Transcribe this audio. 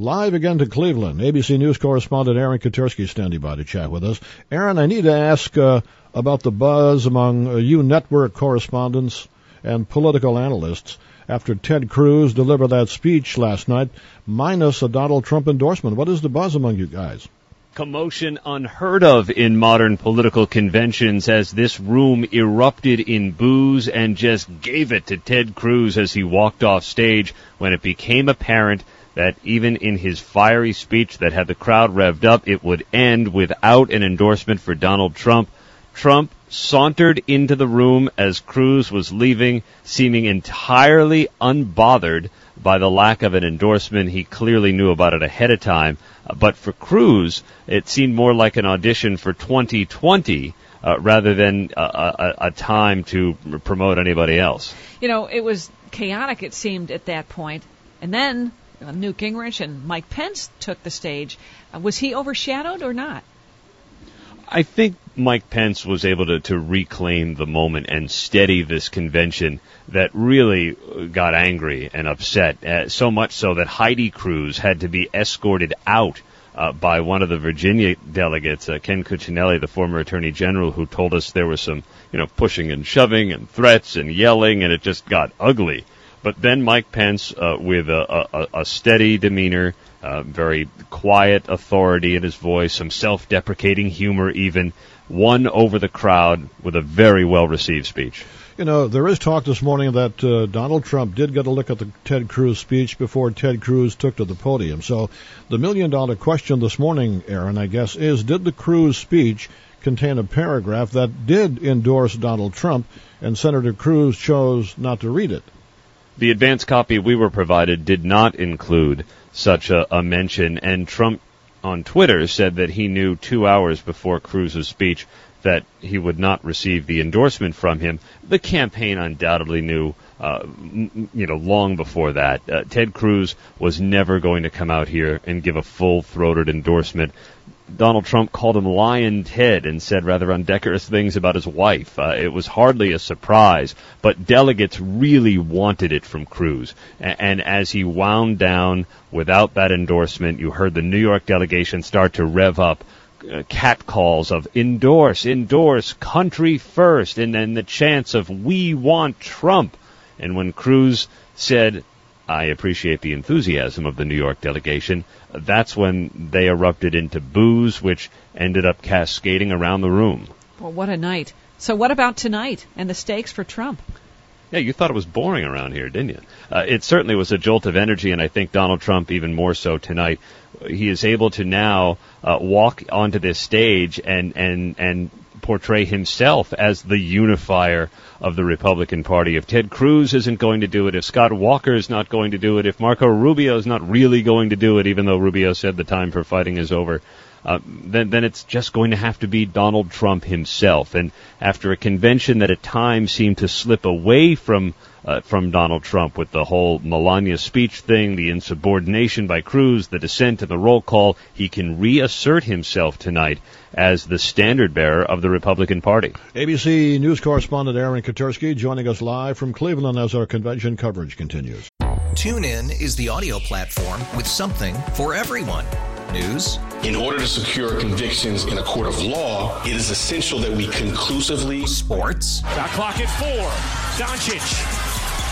Live again to Cleveland. ABC News correspondent Aaron Katersky standing by to chat with us. Aaron, I need to ask uh, about the buzz among uh, you network correspondents and political analysts after Ted Cruz delivered that speech last night, minus a Donald Trump endorsement. What is the buzz among you guys? Commotion unheard of in modern political conventions as this room erupted in boos and just gave it to Ted Cruz as he walked off stage when it became apparent that even in his fiery speech that had the crowd revved up, it would end without an endorsement for Donald Trump. Trump sauntered into the room as Cruz was leaving, seeming entirely unbothered by the lack of an endorsement. He clearly knew about it ahead of time. Uh, but for Cruz, it seemed more like an audition for 2020 uh, rather than a, a, a time to promote anybody else. You know, it was chaotic, it seemed, at that point. And then uh, Newt Gingrich and Mike Pence took the stage. Uh, was he overshadowed or not? I think Mike Pence was able to, to reclaim the moment and steady this convention that really got angry and upset, uh, so much so that Heidi Cruz had to be escorted out uh, by one of the Virginia delegates, uh, Ken Cuccinelli, the former attorney general, who told us there was some, you know, pushing and shoving and threats and yelling, and it just got ugly. But then Mike Pence, uh, with a, a, a steady demeanor, uh, very quiet authority in his voice, some self-deprecating humor even, won over the crowd with a very well-received speech. You know, there is talk this morning that uh, Donald Trump did get a look at the Ted Cruz speech before Ted Cruz took to the podium. So the million dollar question this morning, Aaron, I guess, is did the Cruz speech contain a paragraph that did endorse Donald Trump and Senator Cruz chose not to read it? The advance copy we were provided did not include such a, a mention, and Trump on Twitter said that he knew two hours before Cruz's speech that he would not receive the endorsement from him. The campaign undoubtedly knew, uh, you know, long before that. Uh, Ted Cruz was never going to come out here and give a full-throated endorsement Donald Trump called him Lyin' Ted and said rather undecorous things about his wife. Uh, it was hardly a surprise, but delegates really wanted it from Cruz. And, and as he wound down without that endorsement, you heard the New York delegation start to rev up uh, cat calls of endorse, endorse, country first, and then the chants of we want Trump. And when Cruz said, I appreciate the enthusiasm of the New York delegation. That's when they erupted into boos, which ended up cascading around the room. Well, what a night. So, what about tonight and the stakes for Trump? Yeah, you thought it was boring around here, didn't you? Uh, it certainly was a jolt of energy, and I think Donald Trump even more so tonight. He is able to now uh, walk onto this stage and and and portray himself as the unifier of the Republican Party. If Ted Cruz isn't going to do it, if Scott Walker is not going to do it, if Marco Rubio is not really going to do it, even though Rubio said the time for fighting is over, uh, then then it's just going to have to be Donald Trump himself. And after a convention that at times seemed to slip away from uh, from Donald Trump with the whole Melania speech thing, the insubordination by Cruz, the dissent and the roll call, he can reassert himself tonight as the standard bearer of the Republican Party. ABC News correspondent Aaron Katersky joining us live from Cleveland as our convention coverage continues. TuneIn is the audio platform with something for everyone. News. In order to secure convictions in a court of law, it is essential that we conclusively. Sports. Got clock at four. Doncic.